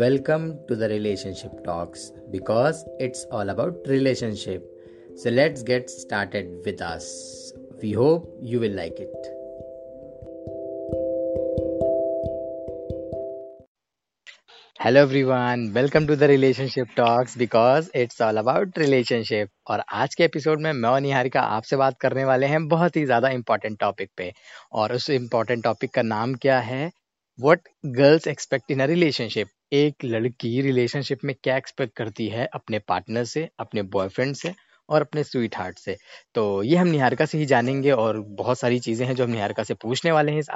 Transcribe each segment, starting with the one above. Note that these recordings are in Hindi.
Welcome to the relationship talks because it's all about relationship. So let's get started with us. We hope you will like it. Hello everyone welcome to the relationship talks because it's all about relationship और आज के एपिसोड में मैं और निहारिका आपसे बात करने वाले हैं बहुत ही ज़्यादा इंपॉर्टेंट टॉपिक पे और उस इंपॉर्टेंट टॉपिक का नाम क्या है what girls expect in a relationship एक लड़की रिलेशनशिप में क्या एक्सपेक्ट करती है अपने पार्टनर से अपने बॉयफ्रेंड से और अपने स्वीट हार्ट से? तो ये हम निहारिका से ही जानेंगे और बहुत सारी चीज़ें हैं जो हम निहारिका से पूछने वाले हैं इस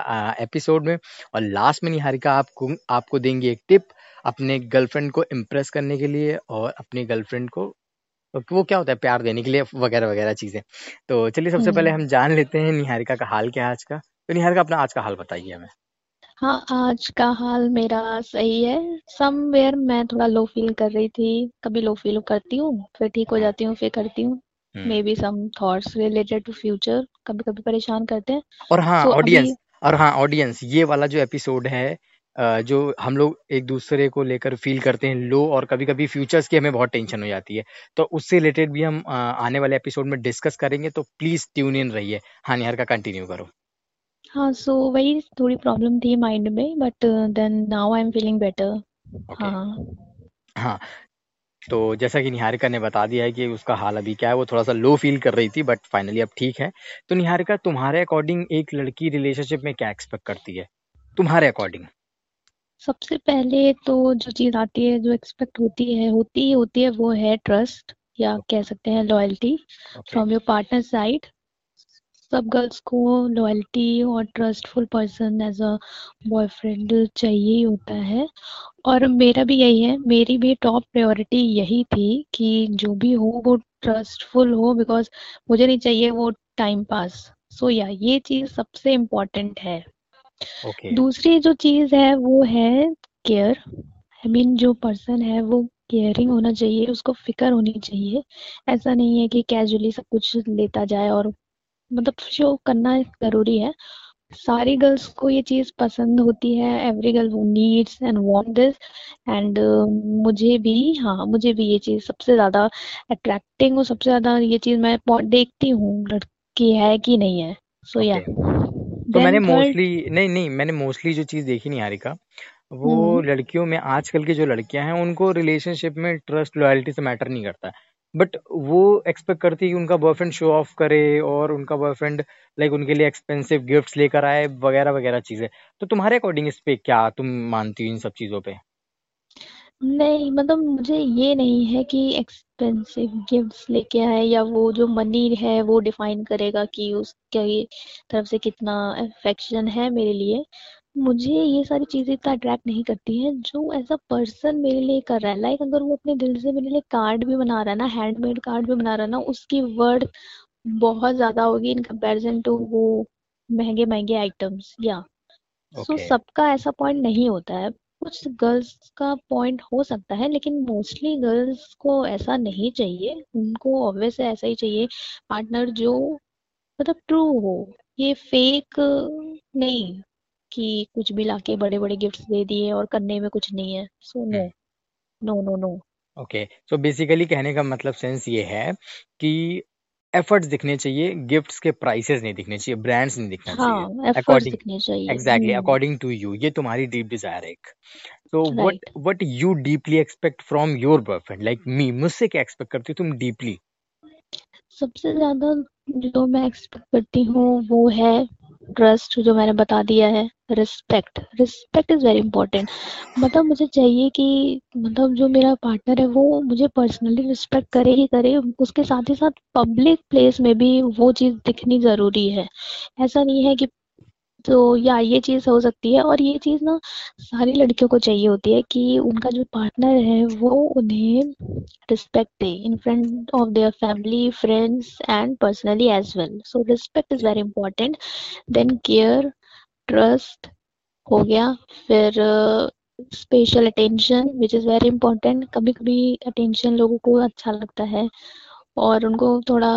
एपिसोड में। और लास्ट में निहारिका आपको आपको देंगी एक टिप अपने गर्लफ्रेंड को इम्प्रेस करने के लिए और अपनी गर्लफ्रेंड को वो क्या होता है प्यार देने के लिए वगैरह वगैरह चीज़ें। तो चलिए सबसे पहले हम्म। हम जान लेते हैं निहारिका का हाल क्या है आज का। तो निहारिका अपना आज का हाल बताइए हमें। हाँ आज का हाल मेरा सही है। समवेयर मैं थोड़ा लो फील कर रही थी। कभी लो फील करती हूँ फिर ठीक हो जाती हूँ फिर करती हूँ। Maybe some thoughts related to future कभी कभी परेशान करते हैं। और हाँ सो अभी और हाँ ऑडियंस ये वाला जो एपिसोड है जो हम लोग एक दूसरे को लेकर फील करते हैं लो और कभी कभी फ्यूचर्स की हमें बहुत टेंशन हो जाती है। तो उससे रिलेटेड भी हम आने वाले एपिसोड में डिस्कस करेंगे तो प्लीज़ ट्यून इन रहिए। हाँ निहारिका कंटिन्यू करो। हाँ सो वही थोड़ी प्रॉब्लम थी माइंड में but then now I am feeling better okay हाँ। हाँ तो जैसा कि निहारिका ने बता दिया है कि उसका हाल अभी क्या है वो थोड़ा सा लो फील कर रही थी बट फाइनली अब ठीक है। तो निहारिका तुम्हारे अकॉर्डिंग एक लड़की रिलेशनशिप में क्या एक्सपेक्ट करती है? तुम्हारे अकॉर्डिंग सबसे पहले तो जो चीज़ आती है जो एक्सपेक्ट होती है होती ही होती है वो है ट्रस्ट या कह सकते हैं loyalty okay from your partner side सब गर्ल्स को लॉयल्टी और trustful person as a boyfriend चाहिए ही होता है। और मेरा भी यही है मेरी भी टॉप प्रायोरिटी यही थी कि जो भी हो वो ट्रस्टफुल हो बिकॉज़ मुझे नहीं चाहिए वो टाइम पास सो या ये चीज़ सबसे इम्पोर्टेंट है। ओके दूसरी जो चीज़ है वो है केयर आई मीन जो पर्सन है वो केयरिंग होना चाहिए उसको फ़िक्र होनी चाहिए। ऐसा नहीं है कि कैजुअली सब कुछ लेता जाए और मतलब शो करना ज़रूरी है। सारी गर्ल्स को ये चीज़ पसंद होती है। Every girl who needs and want this and मुझे भी हाँ मुझे भी ये चीज़ सबसे ज़्यादा अट्रैक्टिंग और सबसे ज़्यादा ये चीज़ मैं देखती हूँ लड़की है कि नहीं है। सो so, या ओके तो मैंने मोस्टली नहीं नहीं मैंने मोस्टली जो चीज़ देखी निहारिका वो हम्म। लड़कियों में आजकल की जो लड़कियाँ हैं उनको रिलेशनशिप में ट्रस्ट लॉयल्टी से मैटर नहीं करता बट वो एक्सपेक्ट करती है कि उनका बॉयफ्रेंड शो ऑफ़ करे और उनका बॉयफ्रेंड लाइक उनके लिए एक्सपेंसिव गिफ्ट्स लेकर आए, वगैरह वगैरह चीज़ें। तो तुम्हारे अकॉर्डिंग इस पे क्या तुम मानती हो इन सब चीज़ों पे? नहीं मतलब मुझे ये नहीं है कि एक्सपेंसिव गिफ्ट्स लेके आए या वो जो मनी है वो डिफाइन करेगा कि उसके तरफ़ से कितना अफेक्शन है मेरे लिए। मुझे ये सारी चीज़ें इतना अट्रैक्ट नहीं करती हैं। जो एज अ पर्सन मेरे लिए कर रहा है लाइक अगर वो अपने दिल से मेरे लिए कार्ड भी बना रहा है ना हैंडमेड कार्ड भी बना रहा है ना उसकी वर्थ बहुत ज़्यादा होगी इन कंपैरिजन टू वो महँगे महँगे आइटम्स या सो सबका ऐसा पॉइंट नहीं होता है। कुछ गर्ल्स का पॉइंट हो सकता है लेकिन मोस्टली गर्ल्स को ऐसा नहीं चाहिए। उनको ऑब्वियस ऐसा ही चाहिए पार्टनर जो मतलब ट्रू हो। ये फेक नहीं। कि कुछ भी लाके बड़े बड़े गिफ्ट्स दे दिए और करने में कुछ नहीं है। So no no no no okay so basically कहने का मतलब सेंस ये है कि एफर्ट्स दिखने चाहिए गिफ्ट्स के प्राइसेस नहीं दिखने चाहिए ब्रांड्स नहीं दिखना चाहिए। हाँ एफर्ट्स अकॉर्डिंग दिखने चाहिए। एग्जैक्टली अकॉर्डिंग टू यू ये तुम्हारी डीप डिज़ायर है एक। तो what what you deeply expect from your boyfriend like me मुझसे क्या एक्सपेक्ट करती हो तुम डीपली सबसे ज़्यादा जो मैं एक्सपेक्ट करती हूँ वो है ट्रस्ट जो मैंने बता दिया है respect respect is very important मतलब मुझे चाहिए कि मतलब जो मेरा पार्टनर है वो मुझे पर्सनली रिस्पेक्ट करे ही करे, उसके साथ ही साथ पब्लिक प्लेस में भी वो चीज़ दिखनी ज़रूरी है। ऐसा नहीं है कि तो या ये चीज़ हो सकती है और ये चीज़ ना सारी लड़कियों को चाहिए होती है कि उनका जो पार्टनर है वो उन्हें respect they in front of their family friends and personally as well so respect is very important then care trust हो गया। फिर special attention which is very important कभी कभी अटेंशन लोगों को अच्छा लगता है और उनको थोड़ा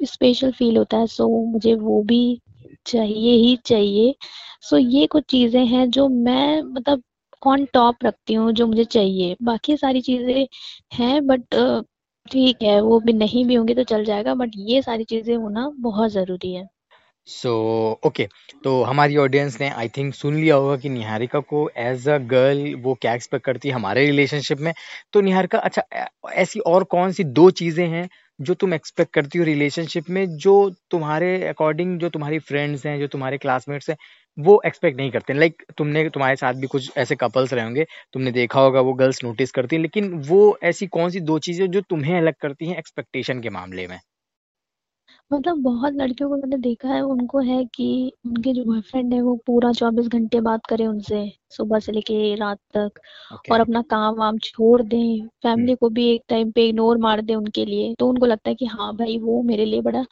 स्पेशल फील होता है। सो so, मुझे वो भी चाहिए ही चाहिए। सो so, ये कुछ चीज़ें हैं जो मैं मतलब ऑन टॉप रखती हूँ जो मुझे चाहिए। बाकी सारी चीज़ें हैं बट ठीक है वो भी नहीं भी होंगे तो चल जाएगा बट ये सारी चीज़ें होना बहुत ज़रूरी है। So so, okay okay. तो हमारी ऑडियंस ने आई थिंक सुन लिया होगा कि निहारिका को एज अ गर्ल वो क्या एक्सपेक्ट करती है हमारे रिलेशनशिप में। तो निहारिका अच्छा ऐसी और कौन सी दो चीज़ें हैं जो तुम एक्सपेक्ट करती हो रिलेशनशिप में जो तुम्हारे अकॉर्डिंग जो तुम्हारी फ्रेंड्स हैं जो तुम्हारे क्लासमेट्स हैं वो एक्सपेक्ट नहीं करते। लाइक like, तुमने तुम्हारे साथ भी कुछ ऐसे कपल्स रहे होंगे तुमने देखा होगा वो गर्ल्स नोटिस करती हैं लेकिन वो ऐसी कौन सी दो चीज़ें जो तुम्हें अलग करती हैं एक्सपेक्टेशन के मामले में? मतलब बहुत लड़कियों को मैंने देखा है उनको है कि उनके जो बॉयफ्रेंड है वो पूरा चौबीस घंटे बात करे उनसे सुबह से लेके रात तक okay. और अपना काम वाम छोड़ दें फैमिली hmm. को भी एक टाइम पे इग्नोर मार दे उनके लिए तो उनको लगता है कि हाँ भाई वो मेरे लिए बड़ा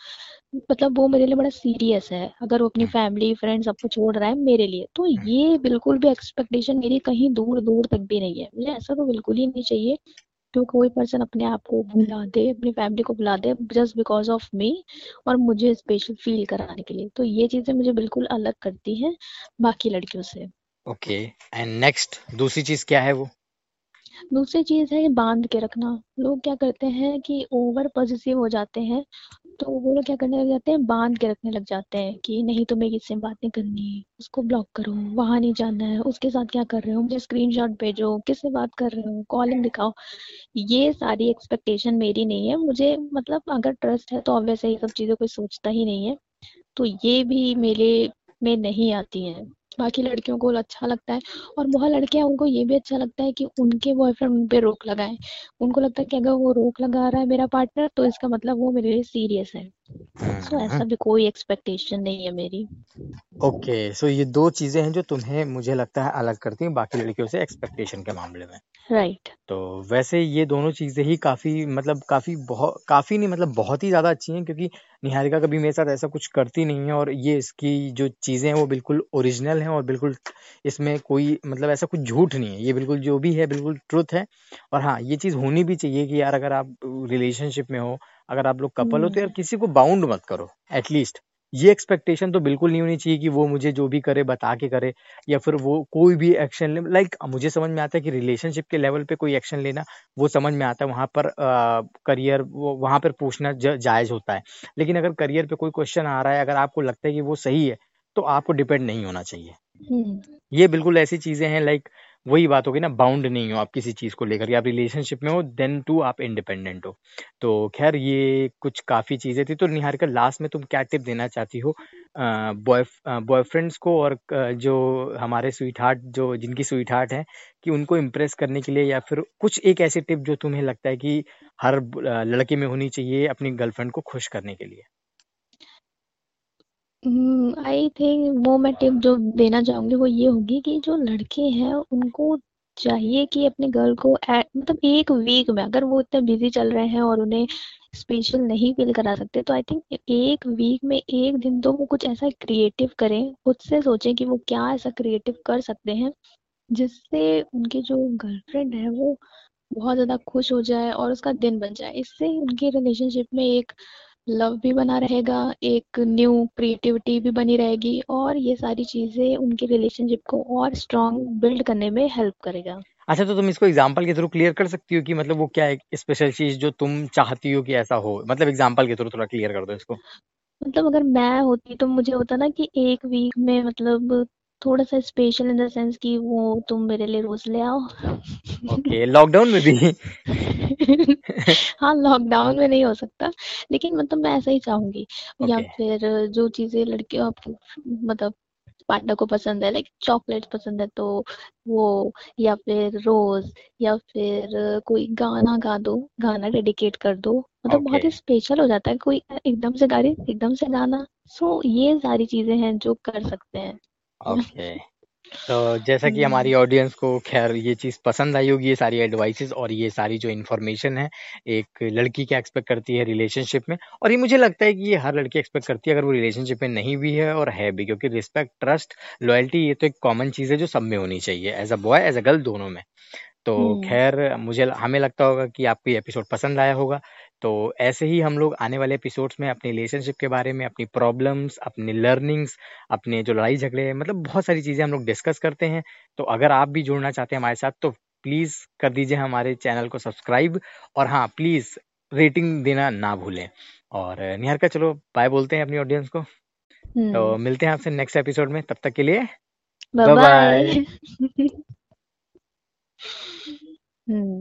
मतलब वो मेरे लिए बड़ा सीरियस है अगर वो अपनी फैमिली फ्रेंड सबको छोड़ रहा है मेरे लिए तो hmm. ये बिल्कुल भी एक्सपेक्टेशन मेरी कहीं दूर दूर तक भी नहीं है मुझे ऐसा तो बिल्कुल ही नहीं चाहिए तो कोई पर्सन अपने आप को भुला दे अपनी फैमिली को भुला दे जस्ट बिकॉज़ ऑफ़ मी और मुझे स्पेशल फील कराने के लिए। तो ये चीज़ें मुझे बिल्कुल अलग करती हैं बाकी लड़कियों से। ओके एंड नेक्स्ट दूसरी चीज़ क्या है वो? दूसरी चीज़ है बाँध के रखना। लोग क्या करते हैं कि ओवर पॉजिटिव हो जाते हैं तो वो लोग क्या करने लग जाते हैं? बाँध के रखने लग जाते हैं कि नहीं तुम्हें किससे बात नहीं करनी उसको ब्लॉक करो, वहाँ नहीं जाना है, उसके साथ क्या कर रहे हो? मुझे स्क्रीनशॉट भेजो, किससे बात कर रहे हो? कॉलिंग दिखाओ। ये सारी एक्सपेक्टेशन मेरी नहीं है। मुझे मतलब अगर ट्रस्ट है तो ऑब्वियस ये सब चीज़ें कोई सोचता ही नहीं है। तो ये भी मेरे में नहीं आती हैं। बाकी लड़कियों को अच्छा लगता है। और बहुत लड़कियाँ, उनको ये भी अच्छा लगता है कि उनके बॉयफ्रेंड उन पर रोक लगाए। उनको लगता है कि अगर वो रोक लगा रहा है मेरा पार्टनर तो इसका मतलब वो मेरे लिए सीरियस है। तो ऐसा भी कोई एक्सपेक्टेशन नहीं है मेरी। ओके सो ये दो चीज़ें हैं जो तुम्हें मुझे लगता है अलग करती हैं बाकी लड़कियों से एक्सपेक्टेशन के मामले में। राइट. तो वैसे ये दोनों चीज़ें ही काफ़ी मतलब काफ़ी बहुत काफ़ी नहीं मतलब बहुत ही ज़्यादा अच्छी हैं क्योंकि निहारिका कभी मेरे साथ ऐसा कुछ करती नहीं है और ये इसकी जो चीज़ें हैं वो बिल्कुल ओरिजिनल हैं और बिल्कुल इसमें कोई मतलब ऐसा कुछ झूठ नहीं है। ये बिल्कुल जो भी है बिल्कुल ट्रुथ है। और हाँ ये चीज़ होनी भी चाहिए कि यार अगर आप रिलेशनशिप में हो अगर आप लोग कपल हो तो यार हम्म। किसी को बाउंड मत करो एटलीस्ट ये एक्सपेक्टेशन तो बिल्कुल नहीं होनी चाहिए कि वो मुझे जो भी करे बता के करे या फिर वो कोई भी एक्शन ले लाइक like, मुझे समझ में आता है कि रिलेशनशिप के लेवल पे कोई एक्शन लेना वो समझ में आता है वहाँ पर करियर वहाँ पर पूछना जायज़ होता है लेकिन अगर करियर पे कोई क्वेश्चन आ रहा है अगर आपको लगता है कि वो सही है तो आपको डिपेंड नहीं होना चाहिए हम्म। ये बिल्कुल ऐसी चीज़ें हैं लाइक वही बात होगी ना बाउंड नहीं हो आप किसी चीज़ को लेकर आप रिलेशनशिप में हो देन टू आप इंडिपेंडेंट हो। तो खैर ये कुछ काफ़ी चीज़ें थी। तो निहार निहारिका लास्ट में तुम क्या टिप देना चाहती हो? बॉय बॉयफ्रेंड्स को और जो हमारे स्वीट हार्ट जो जिनकी स्वीट हार्ट है, कि उनको इम्प्रेस करने के लिए या फिर कुछ एक ऐसी टिप जो तुम्हें लगता है कि हर लड़के में होनी चाहिए अपनी गर्लफ्रेंड को खुश करने के लिए? आई थिंक वो मैं टिप जो देना चाहूँगी वो ये होगी कि जो लड़के हैं, उनको चाहिए कि अपने गर्ल को एट मतलब एक वीक में अगर वो इतने बिज़ी चल रहे हैं और उन्हें स्पेशल नहीं फील करा सकते तो आई थिंक एक वीक में एक दिन तो वो कुछ ऐसा क्रिएटिव करें, खुद से सोचें कि वो क्या ऐसा क्रिएटिव कर सकते हैं, जिससे उनकी जो गर्लफ्रेंड है वो बहुत ज़्यादा खुश हो जाए और उसका दिन बन जाए। इससे उनके रिलेशनशिप में एक लव भी बना रहेगा एक न्यू क्रिएटिविटी भी बनी रहेगी और ये सारी चीज़ें उनके रिलेशनशिप को और स्ट्रॉन्ग बिल्ड करने में हेल्प करेगा। अच्छा तो तुम इसको एग्ज़ाम्पल के थ्रू क्लियर कर सकती हो कि मतलब वो क्या है स्पेशल चीज़ जो तुम चाहती हो कि ऐसा हो? मतलब एग्ज़ाम्पल के थ्रू थोड़ा क्लियर कर दो इसको। मतलब अगर मैं होती तो मुझे होता ना कि एक वीक में मतलब थोड़ा सा स्पेशल इन द सेंस कि वो तुम मेरे लिए रोज ले आओ। ओके लॉकडाउन में भी? हाँ लॉकडाउन में नहीं हो सकता लेकिन मतलब मैं ऐसा ही चाहूँगी। okay. या फिर जो चीज़ें लड़के आपको मतलब पार्टनर को पसंद है लाइक चॉकलेट पसंद है तो वो या फिर रोज या फिर कोई गाना गा दो गाना डेडिकेट कर दो। मतलब okay. बहुत ही स्पेशल हो जाता है कोई एकदम से गा रही एकदम से गाना। सो so, ये सारी चीज़ें हैं जो कर सकते हैं। ओके तो जैसा कि हमारी ऑडियंस को खैर ये चीज़ पसंद आई होगी ये सारी एडवाइसेस और ये सारी जो इन्फॉर्मेशन है एक लड़की क्या एक्सपेक्ट करती है रिलेशनशिप में? और ये मुझे लगता है कि ये हर लड़की एक्सपेक्ट करती है अगर वो रिलेशनशिप में नहीं भी है और है भी क्योंकि रिस्पेक्ट ट्रस्ट लॉयल्टी ये तो एक कॉमन चीज़ है जो सब में होनी चाहिए as a boy as a girl दोनों में। तो हम्म। खैर मुझे हमें लगता होगा कि आपको ये एपिसोड पसंद आया होगा। तो ऐसे ही हम लोग आने वाले एपिसोड्स में अपनी रिलेशनशिप के बारे में अपनी प्रॉब्लम्स अपनी लर्निंग्स अपने जो लड़ाई झगड़े मतलब बहुत सारी चीज़ें हम लोग डिस्कस करते हैं। तो अगर आप भी जुड़ना चाहते हैं हमारे साथ तो प्लीज़ कर दीजिए हमारे चैनल को सब्सक्राइब और हाँ प्लीज़ रेटिंग देना ना भूलें। और निहार का चलो बाय बोलते हैं अपनी ऑडियंस को। तो हम्म। मिलते हैं आपसे नेक्स्ट एपिसोड में। तब तक के लिए बाय